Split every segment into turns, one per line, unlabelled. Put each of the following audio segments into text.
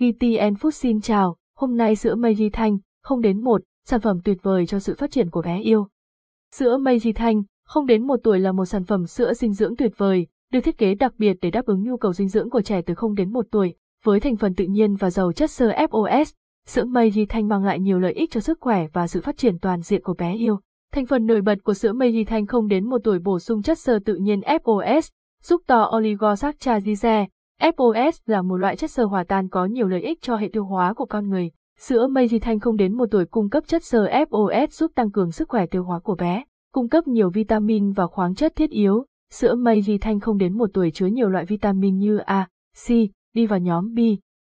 GTN Food xin chào, hôm nay sữa Meiji Thanh, không đến một, sản phẩm tuyệt vời cho sự phát triển của bé yêu. Sữa Meiji Thanh, không đến một tuổi là một sản phẩm sữa dinh dưỡng tuyệt vời, được thiết kế đặc biệt để đáp ứng nhu cầu dinh dưỡng của trẻ từ không đến một tuổi, với thành phần tự nhiên và giàu chất xơ FOS. Sữa Meiji Thanh mang lại nhiều lợi ích cho sức khỏe và sự phát triển toàn diện của bé yêu. Thành phần nổi bật của sữa Meiji Thanh không đến một tuổi bổ sung chất xơ tự nhiên FOS, giúp to oligosaccharide, FOS là một loại chất xơ hòa tan có nhiều lợi ích cho hệ tiêu hóa của con người. Sữa Meiji Thanh không đến một tuổi cung cấp chất xơ FOS giúp tăng cường sức khỏe tiêu hóa của bé, cung cấp nhiều vitamin và khoáng chất thiết yếu. Sữa Meiji Thanh không đến một tuổi chứa nhiều loại vitamin như A, C, đi vào nhóm B,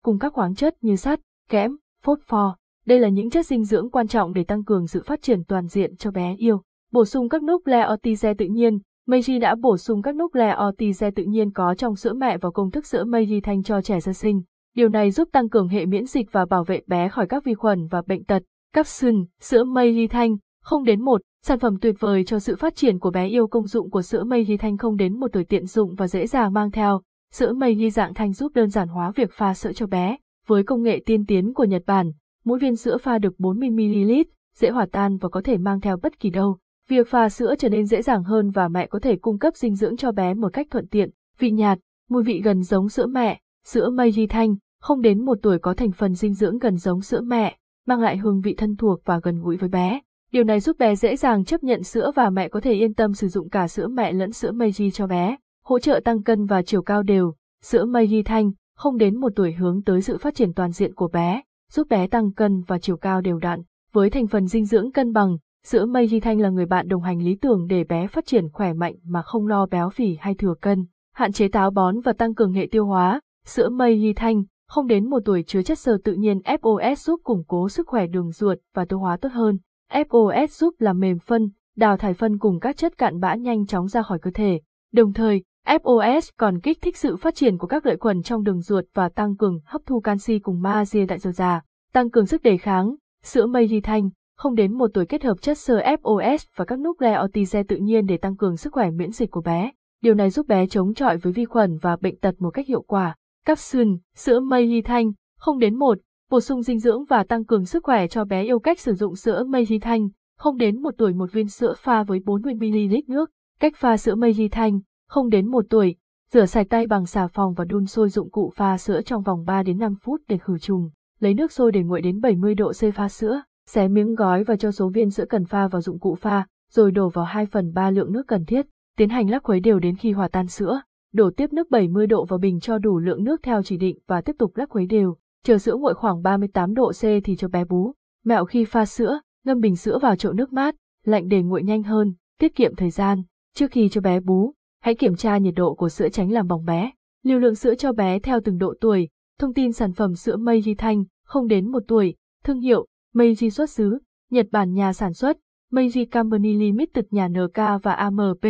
cùng các khoáng chất như sắt, kẽm, phốt pho. Đây là những chất dinh dưỡng quan trọng để tăng cường sự phát triển toàn diện cho bé yêu. Bổ sung các nucleotide tự nhiên, Meiji đã bổ sung các nucleotide tự nhiên có trong sữa mẹ vào công thức sữa Meiji Thanh cho trẻ sơ sinh. Điều này giúp tăng cường hệ miễn dịch và bảo vệ bé khỏi các vi khuẩn và bệnh tật. Capsule, sữa Meiji Thanh, không đến một, sản phẩm tuyệt vời cho sự phát triển của bé yêu công dụng của sữa Meiji Thanh không đến một tuổi tiện dụng và dễ dàng mang theo. Sữa Meiji dạng thanh giúp đơn giản hóa việc pha sữa cho bé. Với công nghệ tiên tiến của Nhật Bản, mỗi viên sữa pha được 40ml, dễ hòa tan và có thể mang theo bất kỳ đâu. Việc pha sữa trở nên dễ dàng hơn và mẹ có thể cung cấp dinh dưỡng cho bé một cách thuận tiện. Vị nhạt, mùi vị gần giống sữa mẹ, sữa Meiji Thanh, không đến một tuổi có thành phần dinh dưỡng gần giống sữa mẹ, mang lại hương vị thân thuộc và gần gũi với bé. Điều này giúp bé dễ dàng chấp nhận sữa và mẹ có thể yên tâm sử dụng cả sữa mẹ lẫn sữa Meiji cho bé, hỗ trợ tăng cân và chiều cao đều. Sữa Meiji Thanh, không đến một tuổi hướng tới sự phát triển toàn diện của bé, giúp bé tăng cân và chiều cao đều đặn. Với thành phần dinh dưỡng cân bằng, sữa Meiji Thanh là người bạn đồng hành lý tưởng để bé phát triển khỏe mạnh mà không lo béo phì hay thừa cân, hạn chế táo bón và tăng cường hệ tiêu hóa. Sữa mây di Thanh, không đến một tuổi chứa chất xơ tự nhiên FOS giúp củng cố sức khỏe đường ruột và tiêu hóa tốt hơn. FOS giúp làm mềm phân, đào thải phân cùng các chất cạn bã nhanh chóng ra khỏi cơ thể. Đồng thời, FOS còn kích thích sự phát triển của các lợi khuẩn trong đường ruột và tăng cường hấp thu canxi cùng magie tại dồi già, tăng cường sức đề kháng. Sữa mây di Thanh, không đến một tuổi kết hợp chất xơ FOS và các nucleotide tự nhiên để tăng cường sức khỏe miễn dịch của bé. Điều này giúp bé chống chọi với vi khuẩn và bệnh tật một cách hiệu quả. Capsule, sữa mây ly Thanh, không đến một, bổ sung dinh dưỡng và tăng cường sức khỏe cho bé yêu cách sử dụng sữa mây ly Thanh, không đến một tuổi một viên sữa pha với 40ml nước. Cách pha sữa mây ly Thanh, không đến một tuổi, rửa sạch tay bằng xà phòng và đun sôi dụng cụ pha sữa trong vòng 3 đến 5 phút để khử trùng. Lấy nước sôi để nguội đến 70 độ C pha sữa, xé miếng gói và cho số viên sữa cần pha vào dụng cụ pha, rồi đổ vào 2 phần 3 lượng nước cần thiết, tiến hành lắc khuấy đều đến khi hòa tan sữa. Đổ tiếp nước 70 độ vào bình cho đủ lượng nước theo chỉ định và tiếp tục lắc khuấy đều. Chờ sữa nguội khoảng 38 độ C thì cho bé bú. Mẹo khi pha sữa, ngâm bình sữa vào chậu nước mát, lạnh để nguội nhanh hơn, tiết kiệm thời gian. Trước khi cho bé bú, hãy kiểm tra nhiệt độ của sữa tránh làm bỏng bé. lưu lượng sữa cho bé theo từng độ tuổi. Thông tin sản phẩm sữa mây Meiji Thanh, không đến một tuổi. Thương hiệu, Meiji xuất xứ, Nhật Bản nhà sản xuất, Meiji Company Limited nhà NK và AMP,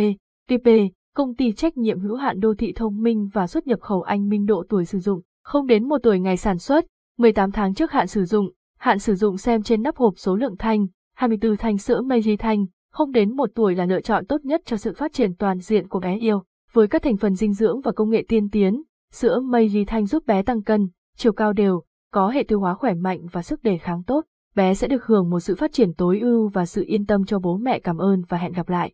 TP, công ty trách nhiệm hữu hạn đô thị thông minh và xuất nhập khẩu Anh Minh độ tuổi sử dụng, không đến một tuổi ngày sản xuất, 18 tháng trước hạn sử dụng, hạn sử dụng xem trên nắp hộp số lượng thanh, 24 thanh sữa Meiji Thanh, không đến một tuổi là lựa chọn tốt nhất cho sự phát triển toàn diện của bé yêu. Với các thành phần dinh dưỡng và công nghệ tiên tiến, sữa Meiji Thanh giúp bé tăng cân, chiều cao đều, có hệ tiêu hóa khỏe mạnh và sức đề kháng tốt bé sẽ được hưởng một sự phát triển tối ưu và sự yên tâm cho bố mẹ cảm ơn và hẹn gặp lại.